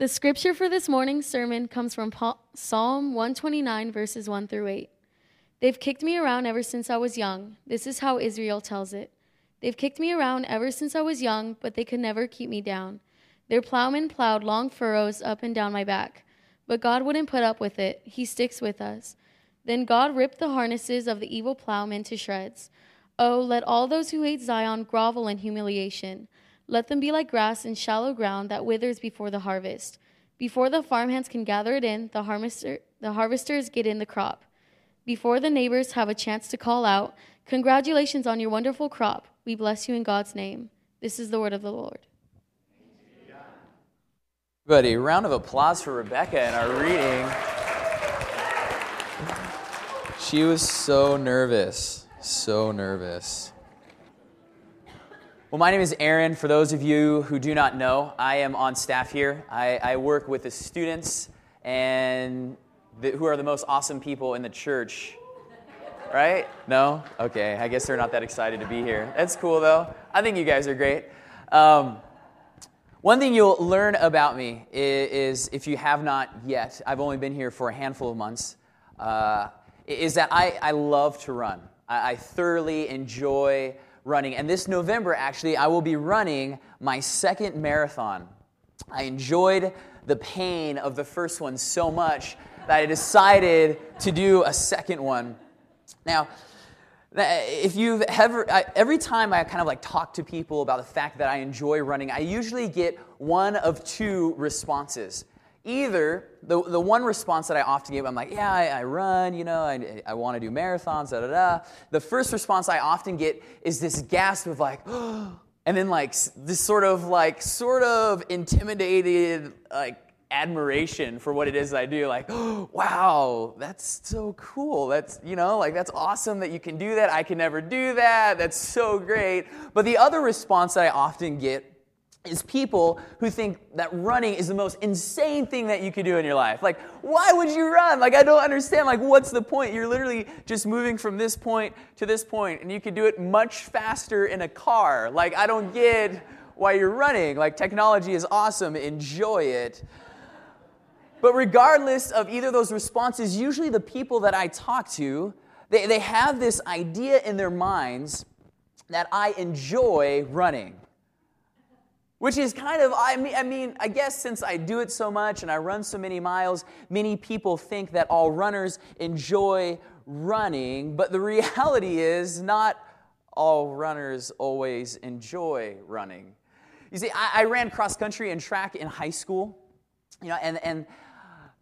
The scripture for this morning's sermon comes from Psalm 129, verses 1 through 8. They've kicked me around ever since I was young. This is how Israel tells it. They've kicked me around ever since I was young, but they could never keep me down. Their plowmen plowed long furrows up and down my back. But God wouldn't put up with it. He sticks with us. Then God ripped the harnesses of the evil plowmen to shreds. Oh, let all those who hate Zion grovel in humiliation. Let them be like grass in shallow ground that withers before the harvest. Before the farmhands can gather it in, the, harvester, the harvesters get in the crop. Before the neighbors have a chance to call out, Congratulations on your wonderful crop. We bless you in God's name. This is the word of the Lord. Everybody, round of applause for Rebecca and our reading. She was so nervous, so nervous. Well, my name is Aaron. For those of you who do not know, I am on staff here. I, I work with the students and the, who are the most awesome people in the church. Right? No? Okay, I guess they're not that excited to be here. That's cool though. I think you guys are great. Um, one thing you'll learn about me is, is, if you have not yet, I've only been here for a handful of months, uh, is that I, I love to run. I, I thoroughly enjoy running. And this November, actually, I will be running my second marathon. I enjoyed the pain of the first one so much that I decided to do a second one. Now, if you've ever, every time I kind of like talk to people about the fact that I enjoy running, I usually get one of two responses. Either the, the one response that I often give, I'm like, yeah, I, I run, you know, I, I want to do marathons, da da da. The first response I often get is this gasp of like, and then like this sort of like, sort of intimidated, like, admiration for what it is I do. Like, oh, wow, that's so cool. That's, you know, like, that's awesome that you can do that. I can never do that. That's so great. But the other response that I often get is people who think that running is the most insane thing that you could do in your life. Like, why would you run? Like, I don't understand. Like, what's the point? You're literally just moving from this point to this point, and you could do it much faster in a car. Like, I don't get why you're running. Like, technology is awesome, enjoy it. But regardless of either of those responses, usually the people that I talk to, they, they have this idea in their minds that I enjoy running which is kind of I mean, I mean i guess since i do it so much and i run so many miles many people think that all runners enjoy running but the reality is not all runners always enjoy running. You see i, I ran cross country and track in high school you know and, and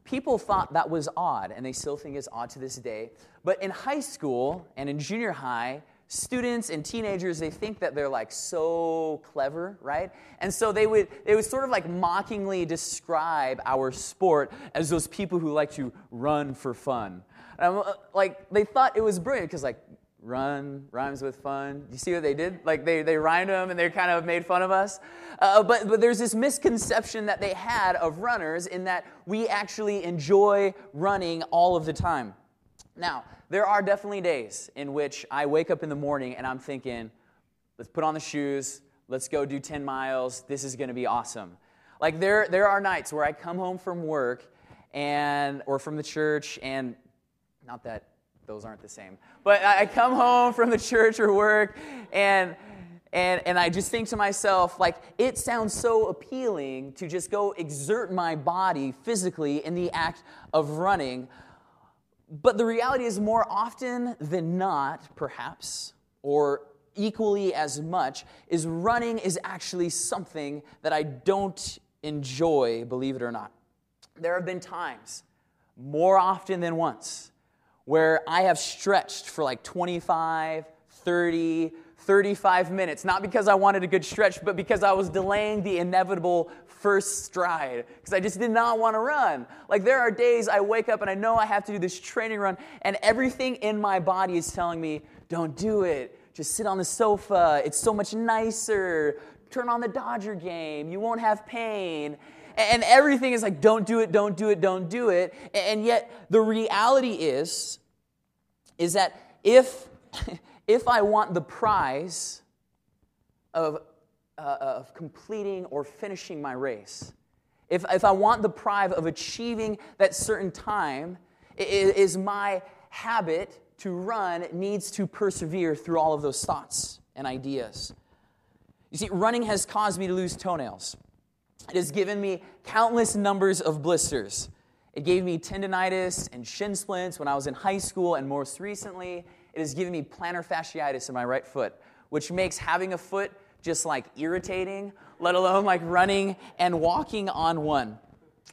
people thought that was odd and they still think it's odd to this day. But in high school and in junior high students and teenagers they think that they're like so clever right? And so they would they would sort of like mockingly describe our sport as those people who like to run for fun. And like they thought it was brilliant because like run rhymes with fun. You see what they did? Like they, they rhymed them and they kind of made fun of us. Uh, but, but there's this misconception that they had of runners in that we actually enjoy running all of the time. Now there are definitely days in which I wake up in the morning and I'm thinking, let's put on the shoes, let's go do 10 miles, this is to be awesome. Like there, there are nights where I come home from work and or from the church and not that those aren't the same, but I come home from the church or work and and, and I just think to myself, like, it sounds so appealing to just go exert my body physically in the act of running. But the reality is, more often than not, perhaps, or equally as much, is running is actually something that I don't enjoy, believe it or not. There have been times, more often than once, where I have stretched for like 25, 30, 35 minutes, not because I wanted a good stretch, but because I was delaying the inevitable first stride because I just did not want to run. Like there are days I wake up and I know I have to do this training run, and everything in my body is telling me, don't do it. Just sit on the sofa. It's so much nicer. Turn on the Dodger game. You won't have pain. And everything is like, don't do it, don't do it, don't do it. And yet the reality is, is that if, if I want the prize of uh, of completing or finishing my race, if, if I want the pride of achieving that certain time, is my habit to run needs to persevere through all of those thoughts and ideas. You see, running has caused me to lose toenails. It has given me countless numbers of blisters. It gave me tendonitis and shin splints when I was in high school, and most recently, it has given me plantar fasciitis in my right foot, which makes having a foot just like irritating, let alone like running and walking on one.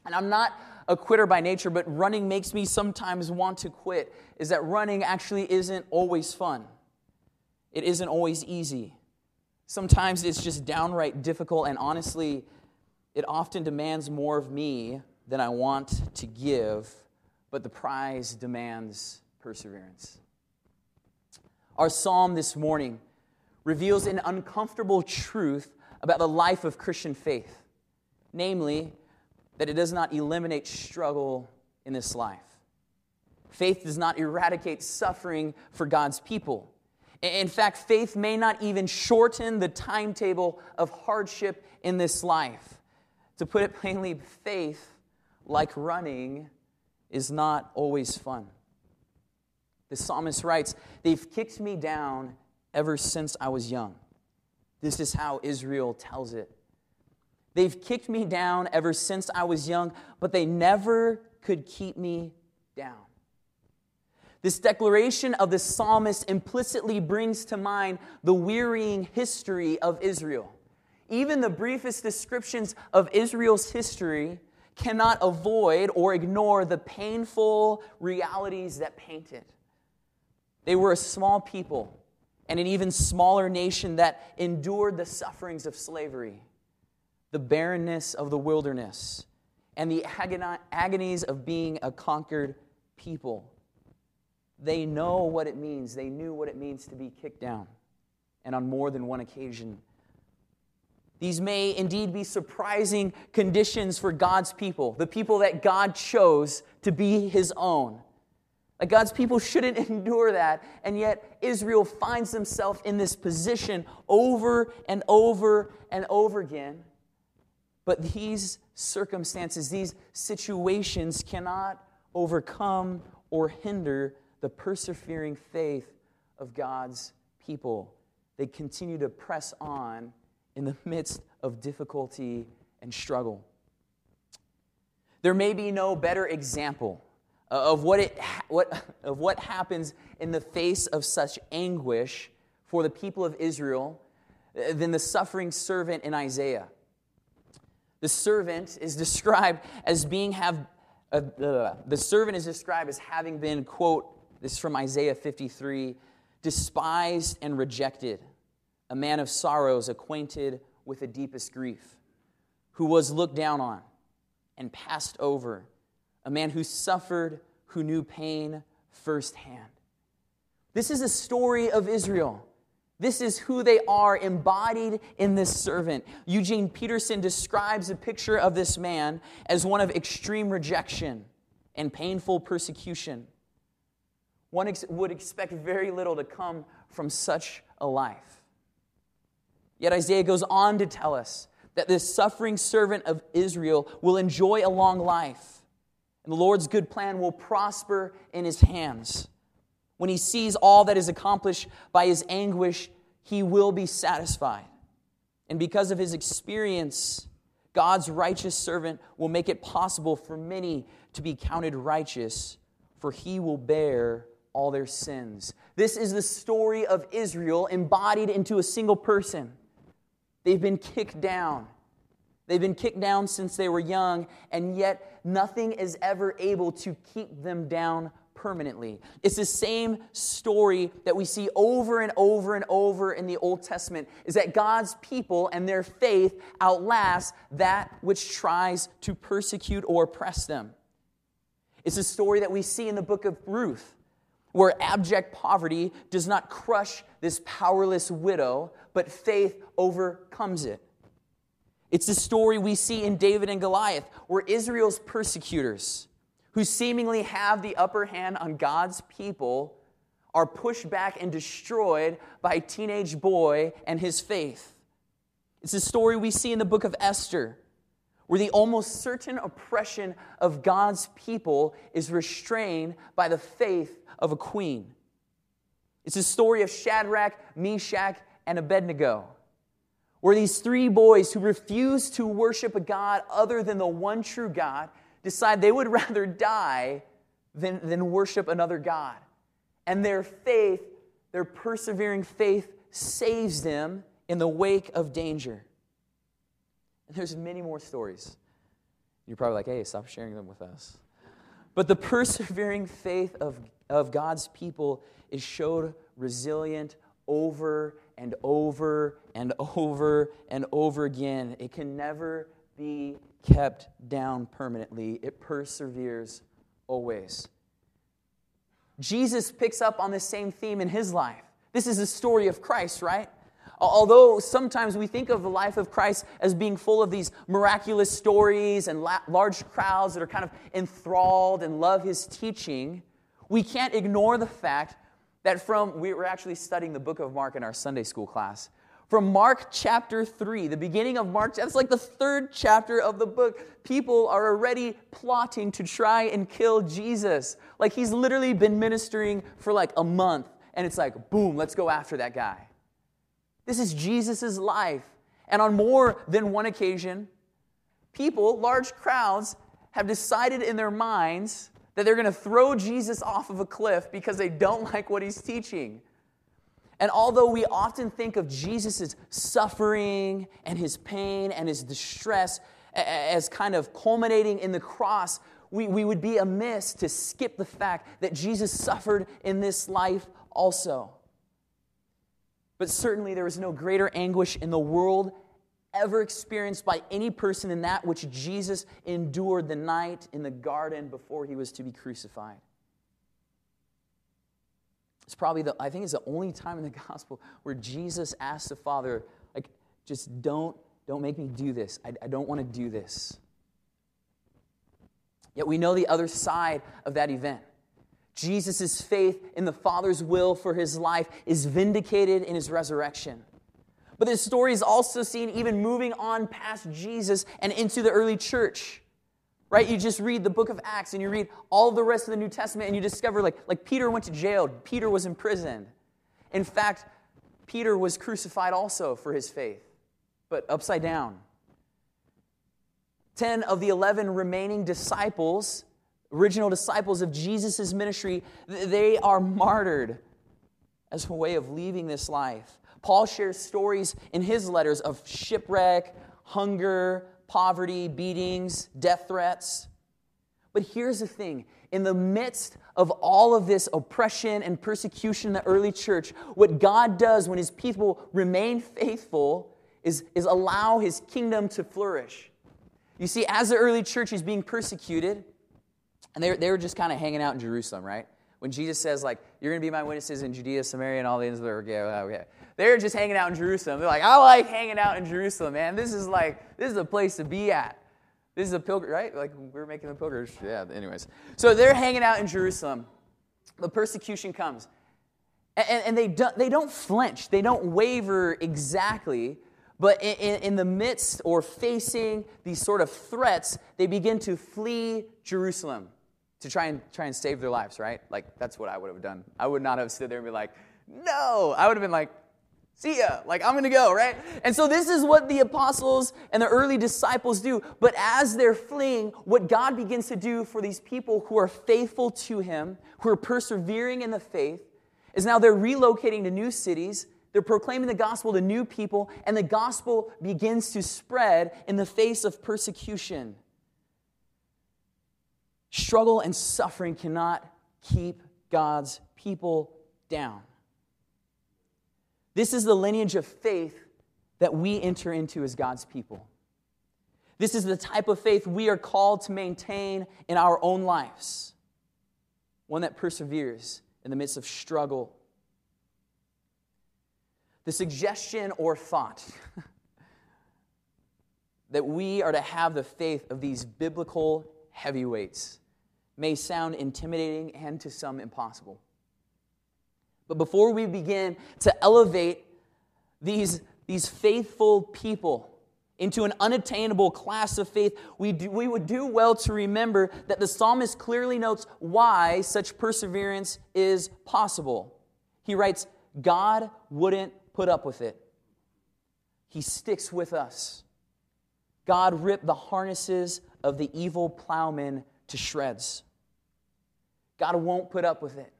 And I'm not a quitter by nature, but running makes me sometimes want to quit, is that running actually isn't always fun. It isn't always easy. Sometimes it's just downright difficult, and honestly, it often demands more of me than I want to give, but the prize demands perseverance. Our psalm this morning reveals an uncomfortable truth about the life of Christian faith, namely, that it does not eliminate struggle in this life. Faith does not eradicate suffering for God's people. In fact, faith may not even shorten the timetable of hardship in this life. To put it plainly, faith, like running, is not always fun. The psalmist writes, They've kicked me down ever since I was young. This is how Israel tells it. They've kicked me down ever since I was young, but they never could keep me down. This declaration of the psalmist implicitly brings to mind the wearying history of Israel. Even the briefest descriptions of Israel's history cannot avoid or ignore the painful realities that paint it. They were a small people and an even smaller nation that endured the sufferings of slavery, the barrenness of the wilderness, and the agonies of being a conquered people. They know what it means. They knew what it means to be kicked down, and on more than one occasion. These may indeed be surprising conditions for God's people, the people that God chose to be his own. Like God's people shouldn't endure that. And yet, Israel finds themselves in this position over and over and over again. But these circumstances, these situations cannot overcome or hinder the persevering faith of God's people. They continue to press on in the midst of difficulty and struggle. There may be no better example of what, it, what, of what happens in the face of such anguish for the people of Israel uh, than the suffering servant in Isaiah. The servant is described as being have uh, uh, the servant is described as having been quote this is from Isaiah 53 despised and rejected a man of sorrows acquainted with the deepest grief who was looked down on and passed over a man who suffered, who knew pain firsthand. This is a story of Israel. This is who they are embodied in this servant. Eugene Peterson describes a picture of this man as one of extreme rejection and painful persecution. One ex- would expect very little to come from such a life. Yet Isaiah goes on to tell us that this suffering servant of Israel will enjoy a long life and the Lord's good plan will prosper in his hands. When he sees all that is accomplished by his anguish, he will be satisfied. And because of his experience, God's righteous servant will make it possible for many to be counted righteous, for he will bear all their sins. This is the story of Israel embodied into a single person. They've been kicked down, They've been kicked down since they were young, and yet nothing is ever able to keep them down permanently. It's the same story that we see over and over and over in the Old Testament is that God's people and their faith outlast that which tries to persecute or oppress them. It's a story that we see in the book of Ruth, where abject poverty does not crush this powerless widow, but faith overcomes it. It's the story we see in David and Goliath, where Israel's persecutors, who seemingly have the upper hand on God's people, are pushed back and destroyed by a teenage boy and his faith. It's a story we see in the book of Esther, where the almost certain oppression of God's people is restrained by the faith of a queen. It's a story of Shadrach, Meshach, and Abednego, where these three boys who refuse to worship a God other than the one true God decide they would rather die than, than worship another God. And their faith, their persevering faith, saves them in the wake of danger. And there's many more stories. You're probably like, hey, stop sharing them with us. But the persevering faith of, of God's people is showed resilient over and over and over and over again. It can never be kept down permanently, it perseveres always. Jesus picks up on the same theme in his life. This is the story of Christ, right? Although sometimes we think of the life of Christ as being full of these miraculous stories and large crowds that are kind of enthralled and love his teaching, we can't ignore the fact that from, we were actually studying the book of Mark in our Sunday school class. From Mark chapter 3, the beginning of Mark, that's like the third chapter of the book. People are already plotting to try and kill Jesus. Like he's literally been ministering for like a month, and it's like, boom, let's go after that guy. This is Jesus' life. And on more than one occasion, people, large crowds, have decided in their minds that they're going to throw Jesus off of a cliff because they don't like what he's teaching. And although we often think of Jesus' suffering and his pain and his distress as kind of culminating in the cross, we, we would be amiss to skip the fact that Jesus suffered in this life also. But certainly there was no greater anguish in the world ever experienced by any person in that which Jesus endured the night in the garden before he was to be crucified. It's probably the, I think it's the only time in the gospel where Jesus asked the Father, like, just don't, don't make me do this. I, I don't want to do this. Yet we know the other side of that event. Jesus' faith in the Father's will for his life is vindicated in his resurrection. But this story is also seen even moving on past Jesus and into the early church. Right? You just read the book of Acts and you read all the rest of the New Testament and you discover like, like Peter went to jail, Peter was imprisoned. In fact, Peter was crucified also for his faith, but upside down. Ten of the eleven remaining disciples original disciples of Jesus' ministry, they are martyred as a way of leaving this life. Paul shares stories in his letters of shipwreck, hunger, poverty, beatings, death threats. But here's the thing in the midst of all of this oppression and persecution in the early church, what God does when his people remain faithful is, is allow his kingdom to flourish. You see, as the early church is being persecuted, and they, they were just kind of hanging out in Jerusalem, right? When Jesus says, like, you're going to be my witnesses in Judea, Samaria, and all the ends of the earth. Okay. They're just hanging out in Jerusalem. They're like, I like hanging out in Jerusalem, man. This is like, this is a place to be at. This is a pilgrim, right? Like, we're making the pilgrimage. Yeah, anyways. So they're hanging out in Jerusalem. The persecution comes. And, and they, don't, they don't flinch, they don't waver exactly. But in, in, the midst or facing these sort of threats, they begin to flee Jerusalem to try and try and save their lives, right? Like that's what I would have done. I would not have stood there and be like, "No." I would have been like, "See ya." Like I'm going to go, right? And so this is what the apostles and the early disciples do. But as they're fleeing, what God begins to do for these people who are faithful to him, who are persevering in the faith, is now they're relocating to new cities. They're proclaiming the gospel to new people, and the gospel begins to spread in the face of persecution. Struggle and suffering cannot keep God's people down. This is the lineage of faith that we enter into as God's people. This is the type of faith we are called to maintain in our own lives, one that perseveres in the midst of struggle. The suggestion or thought that we are to have the faith of these biblical heavyweights may sound intimidating and to some impossible. But before we begin to elevate these, these faithful people into an unattainable class of faith, we, do, we would do well to remember that the psalmist clearly notes why such perseverance is possible. He writes, God wouldn't put up with it. He sticks with us. God ripped the harnesses of the evil plowmen to shreds. God won't put up with it.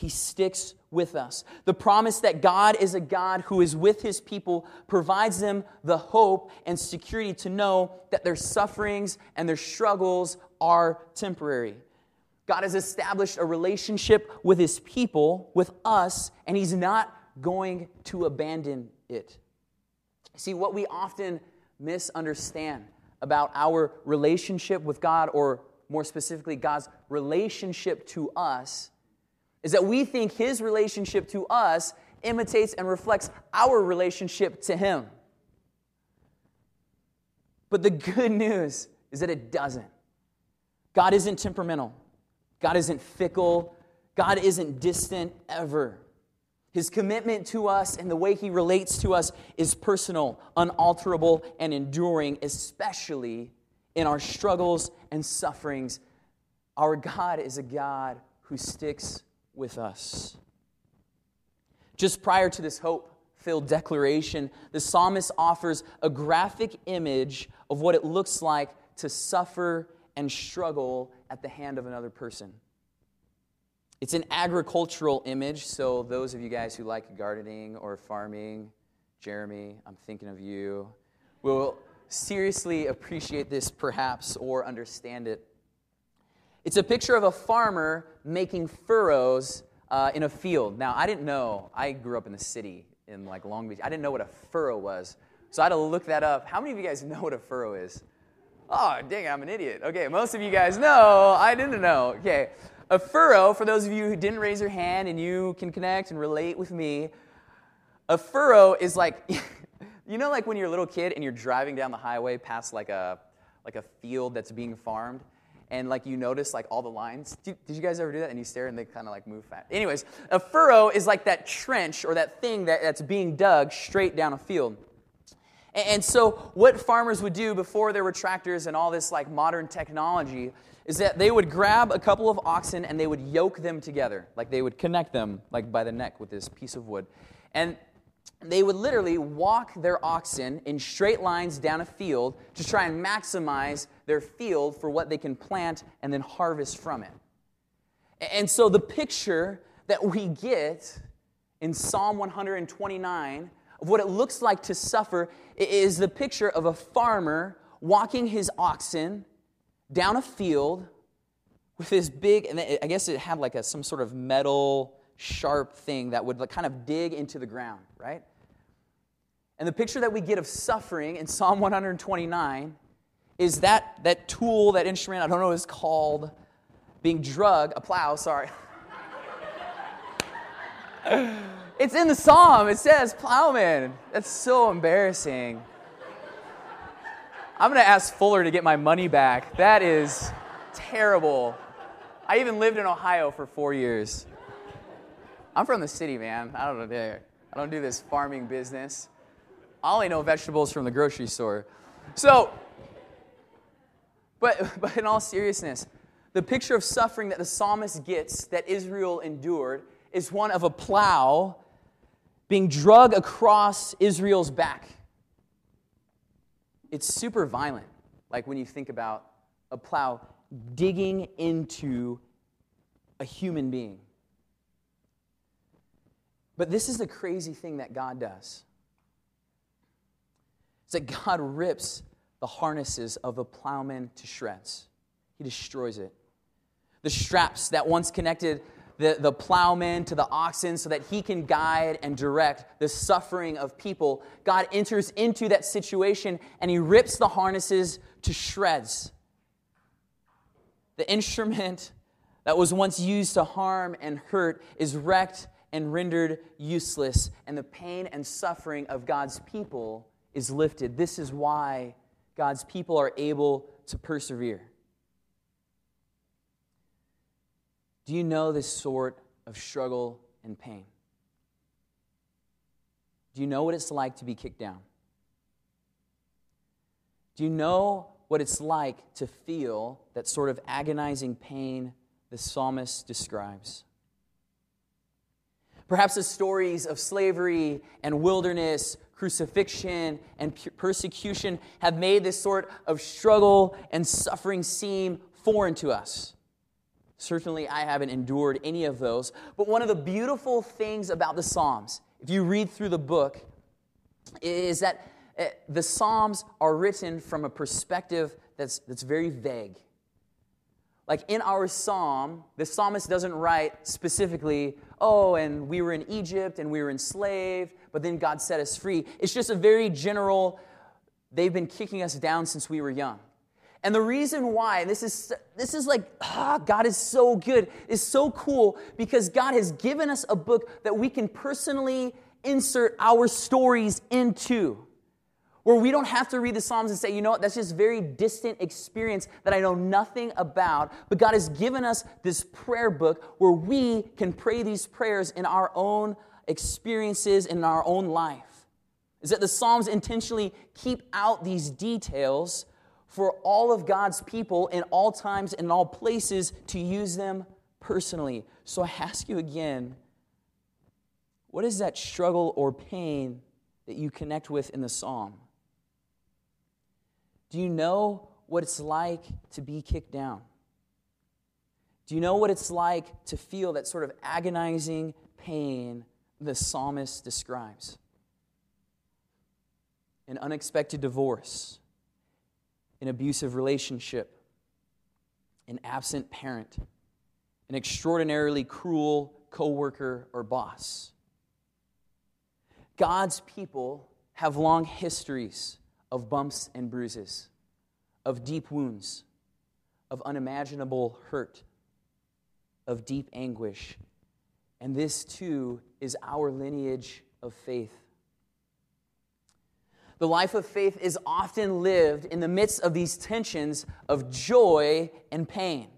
He sticks with us. The promise that God is a God who is with his people provides them the hope and security to know that their sufferings and their struggles are temporary. God has established a relationship with his people, with us, and he's not going to abandon it. See, what we often misunderstand about our relationship with God, or more specifically, God's relationship to us, is that we think his relationship to us imitates and reflects our relationship to him. But the good news is that it doesn't. God isn't temperamental, God isn't fickle, God isn't distant ever. His commitment to us and the way he relates to us is personal, unalterable, and enduring, especially in our struggles and sufferings. Our God is a God who sticks with us. Just prior to this hope filled declaration, the psalmist offers a graphic image of what it looks like to suffer and struggle at the hand of another person. It's an agricultural image, so those of you guys who like gardening or farming, Jeremy, I'm thinking of you, will seriously appreciate this perhaps or understand it. It's a picture of a farmer making furrows uh, in a field. Now, I didn't know, I grew up in the city in like Long Beach. I didn't know what a furrow was. So I had to look that up. How many of you guys know what a furrow is? Oh, dang, I'm an idiot. Okay, most of you guys know. I didn't know. Okay. A furrow, for those of you who didn't raise your hand and you can connect and relate with me, a furrow is like, you know, like when you're a little kid and you're driving down the highway past like a, like a field that's being farmed and like you notice like all the lines. Did, did you guys ever do that? And you stare and they kind of like move fast. Anyways, a furrow is like that trench or that thing that, that's being dug straight down a field. And, and so, what farmers would do before there were tractors and all this like modern technology is that they would grab a couple of oxen and they would yoke them together. Like they would connect them like by the neck with this piece of wood. And they would literally walk their oxen in straight lines down a field to try and maximize their field for what they can plant and then harvest from it. And so the picture that we get in Psalm 129 of what it looks like to suffer is the picture of a farmer walking his oxen down a field with this big, and I guess it had like a, some sort of metal sharp thing that would kind of dig into the ground, right? And the picture that we get of suffering in Psalm 129 is that, that tool, that instrument, I don't know what it's called, being drug, a plow, sorry. it's in the psalm. It says plowman. That's so embarrassing. I'm going to ask Fuller to get my money back. That is terrible. I even lived in Ohio for four years. I'm from the city, man. I don't know. I don't do this farming business. I only know vegetables from the grocery store. So, but, but in all seriousness, the picture of suffering that the psalmist gets that Israel endured is one of a plow being drug across Israel's back. It's super violent, like when you think about a plow digging into a human being. But this is the crazy thing that God does. It's that God rips the harnesses of a plowman to shreds. He destroys it. The straps that once connected the, the plowman to the oxen so that he can guide and direct the suffering of people, God enters into that situation and he rips the harnesses to shreds. The instrument that was once used to harm and hurt is wrecked and rendered useless, and the pain and suffering of God's people is lifted. This is why God's people are able to persevere. Do you know this sort of struggle and pain? Do you know what it's like to be kicked down? Do you know what it's like to feel that sort of agonizing pain the psalmist describes? Perhaps the stories of slavery and wilderness, crucifixion and persecution have made this sort of struggle and suffering seem foreign to us. Certainly, I haven't endured any of those. But one of the beautiful things about the Psalms, if you read through the book, is that eh, the Psalms are written from a perspective that's, that's very vague. Like in our psalm, the psalmist doesn't write specifically, oh, and we were in Egypt and we were enslaved, but then God set us free. It's just a very general, they've been kicking us down since we were young. And the reason why, this is, this is like, ah, God is so good, is so cool, because God has given us a book that we can personally insert our stories into where we don't have to read the Psalms and say, you know what, that's just very distant experience that I know nothing about. But God has given us this prayer book where we can pray these prayers in our own experiences, in our own life. Is that the Psalms intentionally keep out these details for all of God's people in all times and all places to use them personally. So I ask you again, what is that struggle or pain that you connect with in the psalm? Do you know what it's like to be kicked down? Do you know what it's like to feel that sort of agonizing pain the psalmist describes? An unexpected divorce, an abusive relationship, an absent parent, an extraordinarily cruel coworker or boss. God's people have long histories of bumps and bruises, of deep wounds, of unimaginable hurt, of deep anguish. And this too is our lineage of faith. The life of faith is often lived in the midst of these tensions of joy and pain.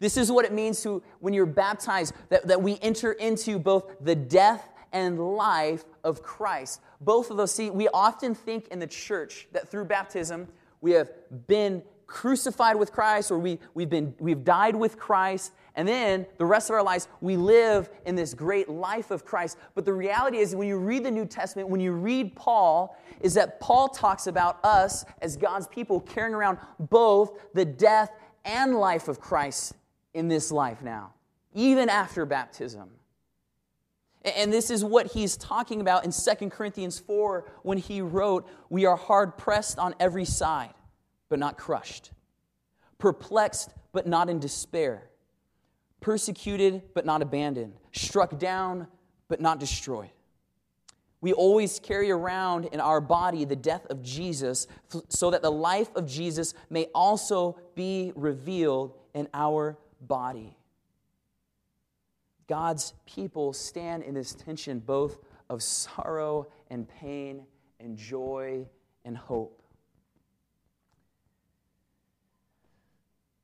This is what it means to, when you're baptized, that, that we enter into both the death and life of Christ. Both of those, see, we often think in the church that through baptism we have been crucified with Christ or we, we've, been, we've died with Christ, and then the rest of our lives we live in this great life of Christ. But the reality is, when you read the New Testament, when you read Paul, is that Paul talks about us as God's people carrying around both the death and life of Christ in this life now, even after baptism. And this is what he's talking about in 2 Corinthians 4 when he wrote, We are hard pressed on every side, but not crushed, perplexed, but not in despair, persecuted, but not abandoned, struck down, but not destroyed. We always carry around in our body the death of Jesus so that the life of Jesus may also be revealed in our body. God's people stand in this tension both of sorrow and pain and joy and hope.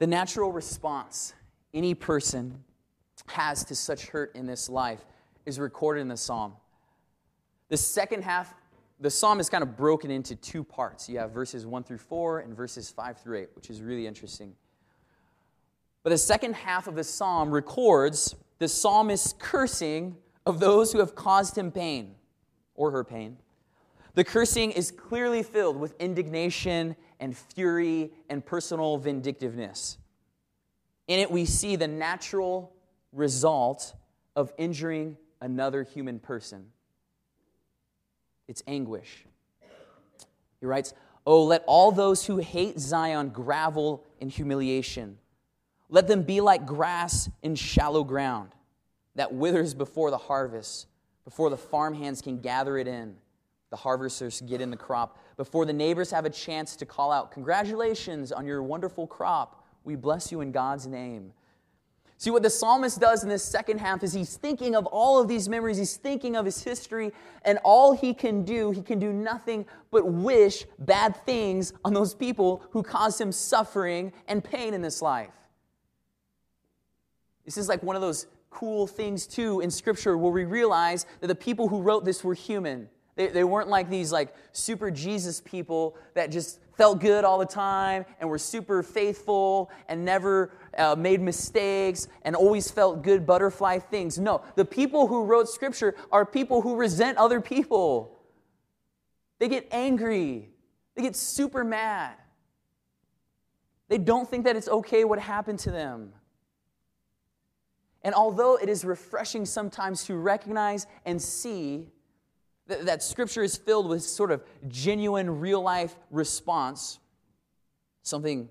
The natural response any person has to such hurt in this life is recorded in the psalm. The second half, the psalm is kind of broken into two parts. You have verses 1 through 4 and verses 5 through 8, which is really interesting. But the second half of the psalm records the psalmist's cursing of those who have caused him pain or her pain. The cursing is clearly filled with indignation and fury and personal vindictiveness. In it, we see the natural result of injuring another human person it's anguish. He writes, Oh, let all those who hate Zion gravel in humiliation. Let them be like grass in shallow ground that withers before the harvest, before the farmhands can gather it in, the harvesters get in the crop, before the neighbors have a chance to call out, Congratulations on your wonderful crop. We bless you in God's name. See, what the psalmist does in this second half is he's thinking of all of these memories, he's thinking of his history, and all he can do, he can do nothing but wish bad things on those people who caused him suffering and pain in this life. This is like one of those cool things too in Scripture where we realize that the people who wrote this were human. They, they weren't like these like super Jesus people that just felt good all the time and were super faithful and never uh, made mistakes and always felt good butterfly things. No, the people who wrote scripture are people who resent other people. They get angry, they get super mad. They don't think that it's okay what happened to them. And although it is refreshing sometimes to recognize and see that, that scripture is filled with sort of genuine, real life response, something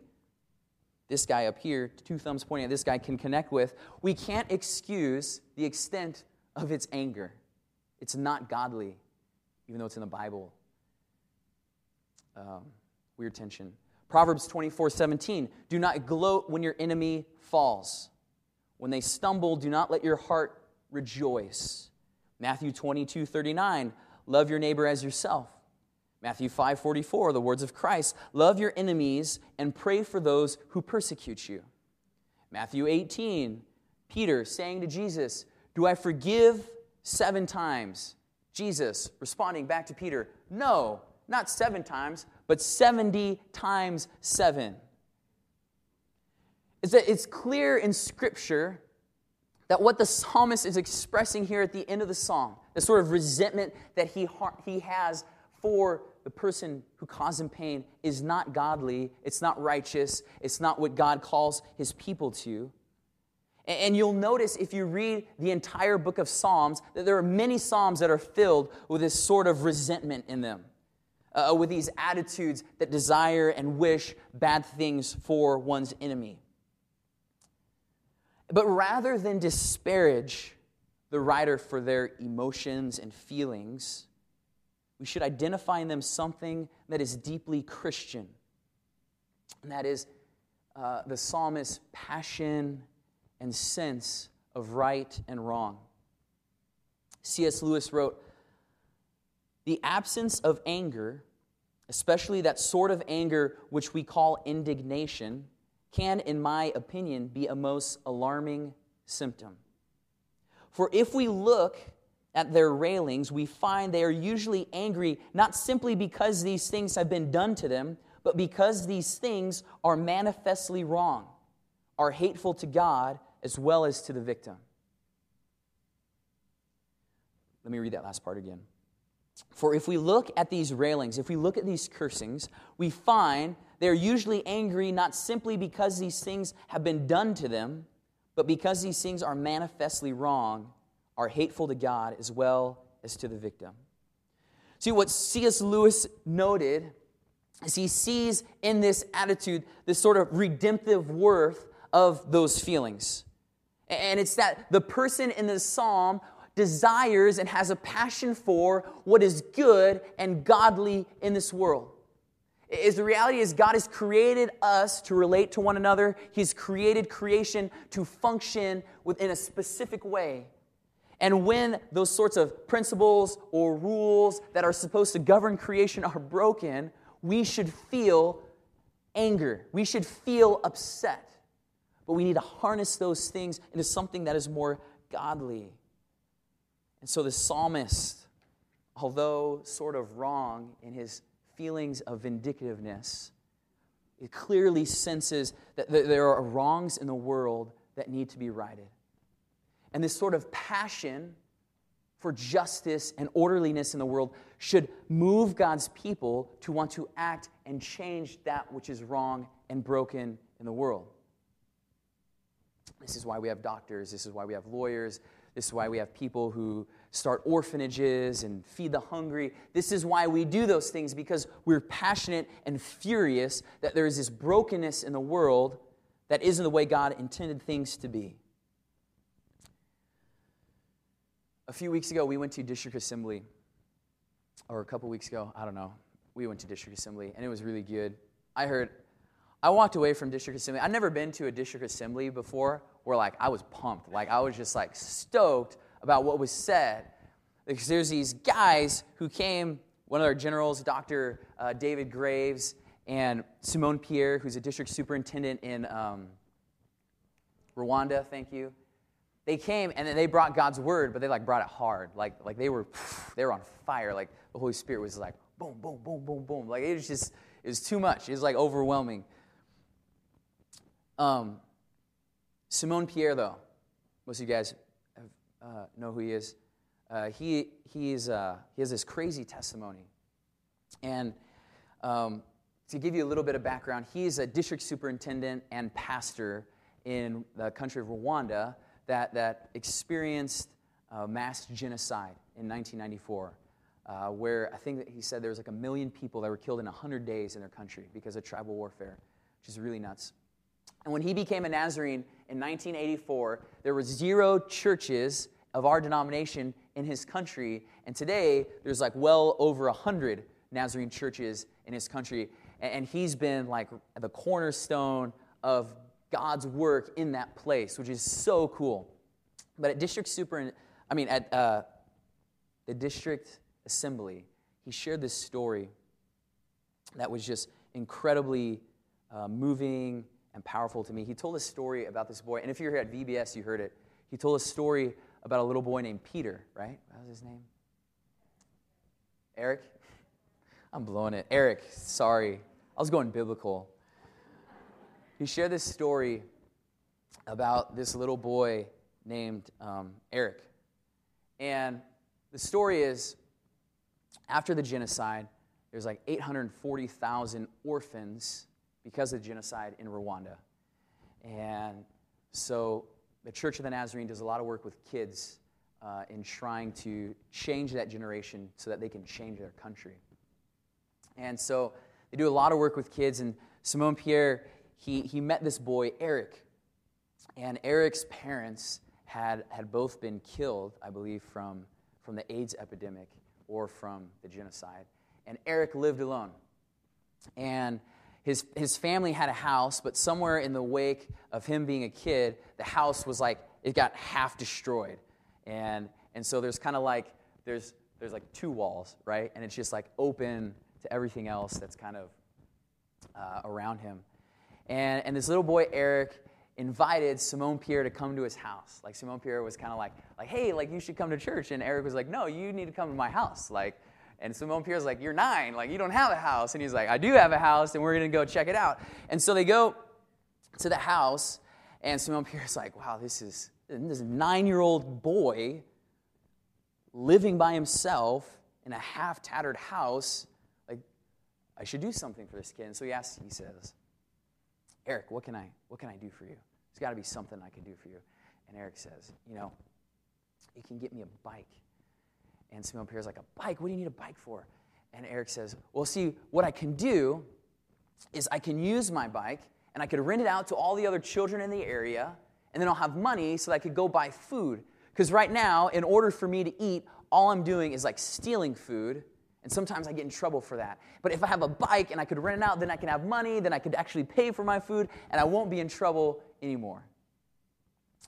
this guy up here, two thumbs pointing at this guy, can connect with, we can't excuse the extent of its anger. It's not godly, even though it's in the Bible. Um, weird tension. Proverbs 24 17. Do not gloat when your enemy falls. When they stumble, do not let your heart rejoice. Matthew 22 39. Love your neighbor as yourself. Matthew 5 44, the words of Christ. Love your enemies and pray for those who persecute you. Matthew 18, Peter saying to Jesus, Do I forgive seven times? Jesus responding back to Peter, No, not seven times, but 70 times seven. Is that it's clear in Scripture that what the psalmist is expressing here at the end of the psalm, the sort of resentment that he, he has for the person who caused him pain, is not godly, it's not righteous, it's not what God calls his people to. And you'll notice if you read the entire book of Psalms that there are many Psalms that are filled with this sort of resentment in them, uh, with these attitudes that desire and wish bad things for one's enemy. But rather than disparage the writer for their emotions and feelings, we should identify in them something that is deeply Christian. And that is uh, the psalmist's passion and sense of right and wrong. C.S. Lewis wrote The absence of anger, especially that sort of anger which we call indignation, can, in my opinion, be a most alarming symptom. For if we look at their railings, we find they are usually angry not simply because these things have been done to them, but because these things are manifestly wrong, are hateful to God as well as to the victim. Let me read that last part again. For if we look at these railings, if we look at these cursings, we find they're usually angry not simply because these things have been done to them, but because these things are manifestly wrong, are hateful to God as well as to the victim. See, what C.S. Lewis noted is he sees in this attitude this sort of redemptive worth of those feelings. And it's that the person in the psalm desires and has a passion for what is good and godly in this world is the reality is God has created us to relate to one another. He's created creation to function within a specific way. And when those sorts of principles or rules that are supposed to govern creation are broken, we should feel anger. We should feel upset. But we need to harness those things into something that is more godly. And so the psalmist, although sort of wrong in his feelings of vindictiveness. Clearly senses that there are wrongs in the world that need to be righted. And this sort of passion for justice and orderliness in the world should move God's people to want to act and change that which is wrong and broken in the world. This is why we have doctors, this is why we have lawyers, this is why we have people who start orphanages and feed the hungry. This is why we do those things because we're passionate and furious that there is this brokenness in the world that isn't the way God intended things to be. A few weeks ago, we went to district assembly, or a couple weeks ago, I don't know. We went to district assembly, and it was really good. I heard, I walked away from district assembly. I'd never been to a district assembly before where, like, I was pumped. Like, I was just, like, stoked about what was said. Because there's these guys who came, one of our generals, Dr. Uh, David Graves, and Simone Pierre, who's a district superintendent in um, Rwanda, thank you. They came and then they brought God's word, but they like brought it hard. Like, like they were they were on fire. Like the Holy Spirit was like boom, boom, boom, boom, boom. Like it was just It was too much. It was like overwhelming. Um, Simon Pierre, though, most of you guys have, uh, know who he is. Uh, he, he's, uh, he has this crazy testimony. And um, to give you a little bit of background, he's a district superintendent and pastor in the country of Rwanda that, that experienced uh, mass genocide in 1994, uh, where I think that he said there was like a million people that were killed in 100 days in their country because of tribal warfare, which is really nuts. And when he became a Nazarene in 1984, there were zero churches of our denomination in his country, and today there's like well over 100 Nazarene churches in his country. And he's been like the cornerstone of God's work in that place, which is so cool. But at district super, I mean, at uh, the district assembly, he shared this story that was just incredibly uh, moving and powerful to me. He told a story about this boy, and if you're here at VBS, you heard it. He told a story about a little boy named Peter, right? What was his name? Eric? I'm blowing it. Eric, sorry. I was going biblical. He shared this story about this little boy named um, Eric. And the story is after the genocide, there's like 840,000 orphans because of the genocide in Rwanda. And so the Church of the Nazarene does a lot of work with kids uh, in trying to change that generation so that they can change their country. And so they do a lot of work with kids. And Simone Pierre, he, he met this boy, Eric. And Eric's parents had, had both been killed, I believe, from, from the AIDS epidemic or from the genocide. And Eric lived alone. And his, his family had a house, but somewhere in the wake of him being a kid, the house was like, it got half destroyed. And, and so there's kind of like, there's, there's like two walls, right? And it's just like open to everything else that's kind of uh, around him. And, and this little boy, Eric, invited Simone Pierre to come to his house. Like Simone Pierre was kind of like, like, hey, like you should come to church. And Eric was like, no, you need to come to my house. Like, and Simone Pierre's like, you're nine, like you don't have a house. And he's like, I do have a house, and we're gonna go check it out. And so they go to the house, and Simone Pierre's like, wow, this is this nine-year-old boy living by himself in a half-tattered house Like, I should do something for this kid. And so he asks, he says, Eric, what can I, what can I do for you? There's got to be something I can do for you. And Eric says, you know, you can get me a bike. And Simone Pierre's like, a bike? What do you need a bike for? And Eric says, well, see, what I can do is I can use my bike and I could rent it out to all the other children in the area, and then I'll have money so that I could go buy food. Because right now, in order for me to eat, all I'm doing is like stealing food and sometimes I get in trouble for that. But if I have a bike and I could rent it out, then I can have money, then I could actually pay for my food, and I won't be in trouble anymore.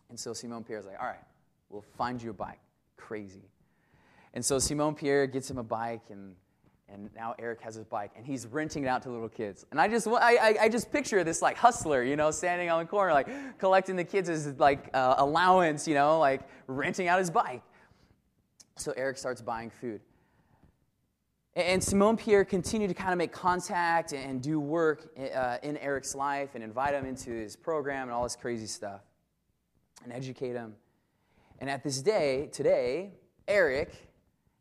And so Simone Pierre's like, all right, we'll find you a bike. Crazy. And so Simone Pierre gets him a bike, and, and now Eric has his bike, and he's renting it out to little kids. And I just, I, I, just picture this like hustler, you know, standing on the corner, like collecting the kids' like uh, allowance, you know, like renting out his bike. So Eric starts buying food. And Simone Pierre continued to kind of make contact and do work uh, in Eric's life and invite him into his program and all this crazy stuff and educate him. And at this day, today, Eric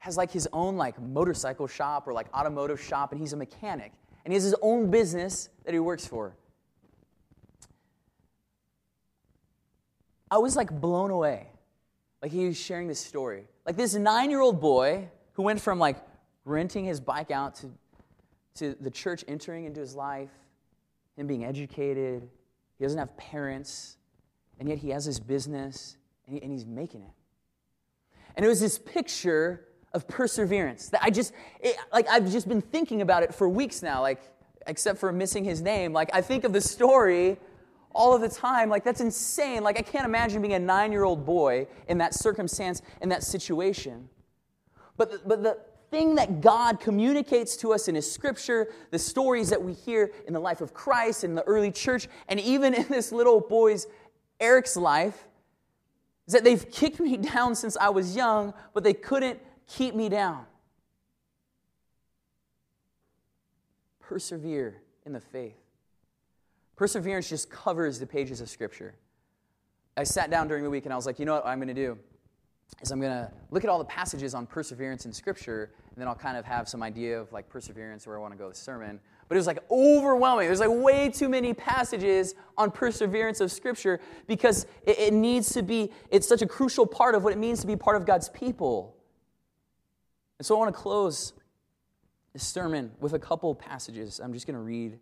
has like his own like motorcycle shop or like automotive shop and he's a mechanic and he has his own business that he works for. I was like blown away. Like he was sharing this story. Like this nine year old boy who went from like renting his bike out to, to the church entering into his life, him being educated. He doesn't have parents, and yet he has his business, and, he, and he's making it. And it was this picture of perseverance that I just, it, like, I've just been thinking about it for weeks now, like, except for missing his name. Like, I think of the story all of the time. Like, that's insane. Like, I can't imagine being a nine year old boy in that circumstance, in that situation. But, the, but the, thing that God communicates to us in His scripture, the stories that we hear in the life of Christ in the early church, and even in this little boy's, Eric's life, is that they've kicked me down since I was young, but they couldn't keep me down. persevere in the faith. Perseverance just covers the pages of Scripture. I sat down during the week and I was like, you know what I'm going to do? Is I'm going to look at all the passages on perseverance in Scripture, and then I'll kind of have some idea of like perseverance where I want to go with the sermon. But it was like overwhelming. There's like way too many passages on perseverance of Scripture because it, it needs to be, it's such a crucial part of what it means to be part of God's people. And so I want to close this sermon with a couple passages. I'm just going to read and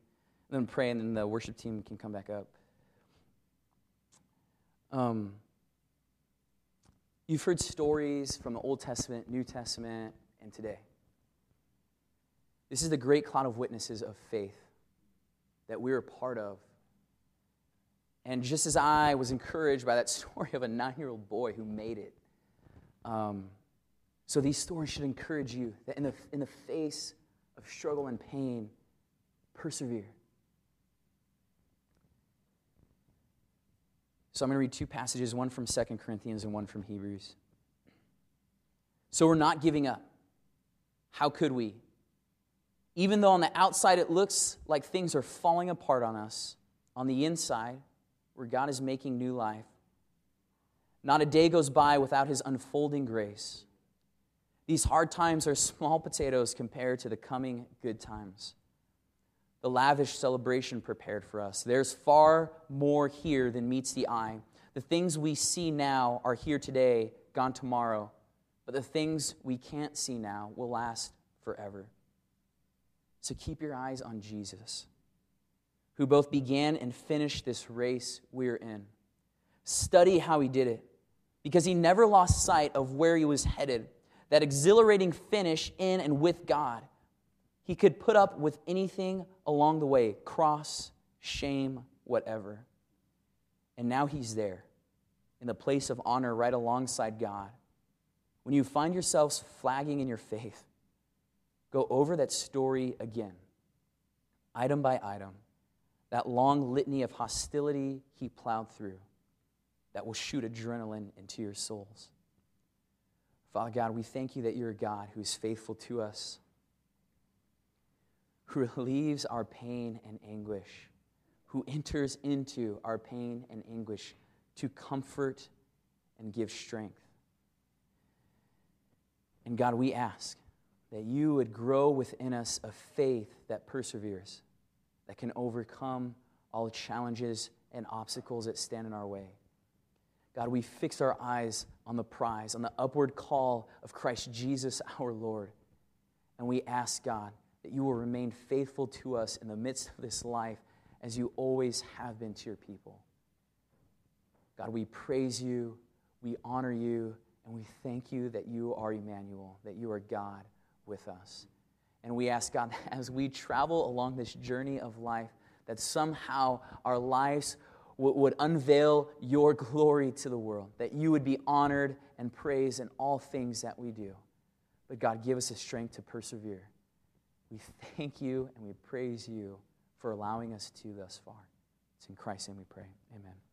then pray, and then the worship team can come back up. Um, you've heard stories from the Old Testament, New Testament, and today. This is the great cloud of witnesses of faith that we're a part of. And just as I was encouraged by that story of a nine year old boy who made it, um, so these stories should encourage you that in the, in the face of struggle and pain, persevere. So I'm going to read two passages, one from 2 Corinthians and one from Hebrews. So we're not giving up. How could we? Even though on the outside it looks like things are falling apart on us, on the inside, where God is making new life, not a day goes by without his unfolding grace. These hard times are small potatoes compared to the coming good times. The lavish celebration prepared for us. There's far more here than meets the eye. The things we see now are here today, gone tomorrow, but the things we can't see now will last forever. So keep your eyes on Jesus, who both began and finished this race we're in. Study how he did it, because he never lost sight of where he was headed that exhilarating finish in and with God. He could put up with anything along the way cross, shame, whatever. And now he's there in the place of honor right alongside God. When you find yourselves flagging in your faith, go over that story again, item by item, that long litany of hostility he plowed through that will shoot adrenaline into your souls. Father God, we thank you that you're a God who is faithful to us, who relieves our pain and anguish, who enters into our pain and anguish to comfort and give strength. And God, we ask that you would grow within us a faith that perseveres, that can overcome all challenges and obstacles that stand in our way. God, we fix our eyes on the prize, on the upward call of Christ Jesus our Lord. And we ask, God, that you will remain faithful to us in the midst of this life as you always have been to your people. God, we praise you, we honor you, and we thank you that you are Emmanuel, that you are God with us. And we ask, God, as we travel along this journey of life, that somehow our lives would unveil your glory to the world, that you would be honored and praised in all things that we do. But God, give us the strength to persevere. We thank you and we praise you for allowing us to thus far. It's in Christ's name we pray. Amen.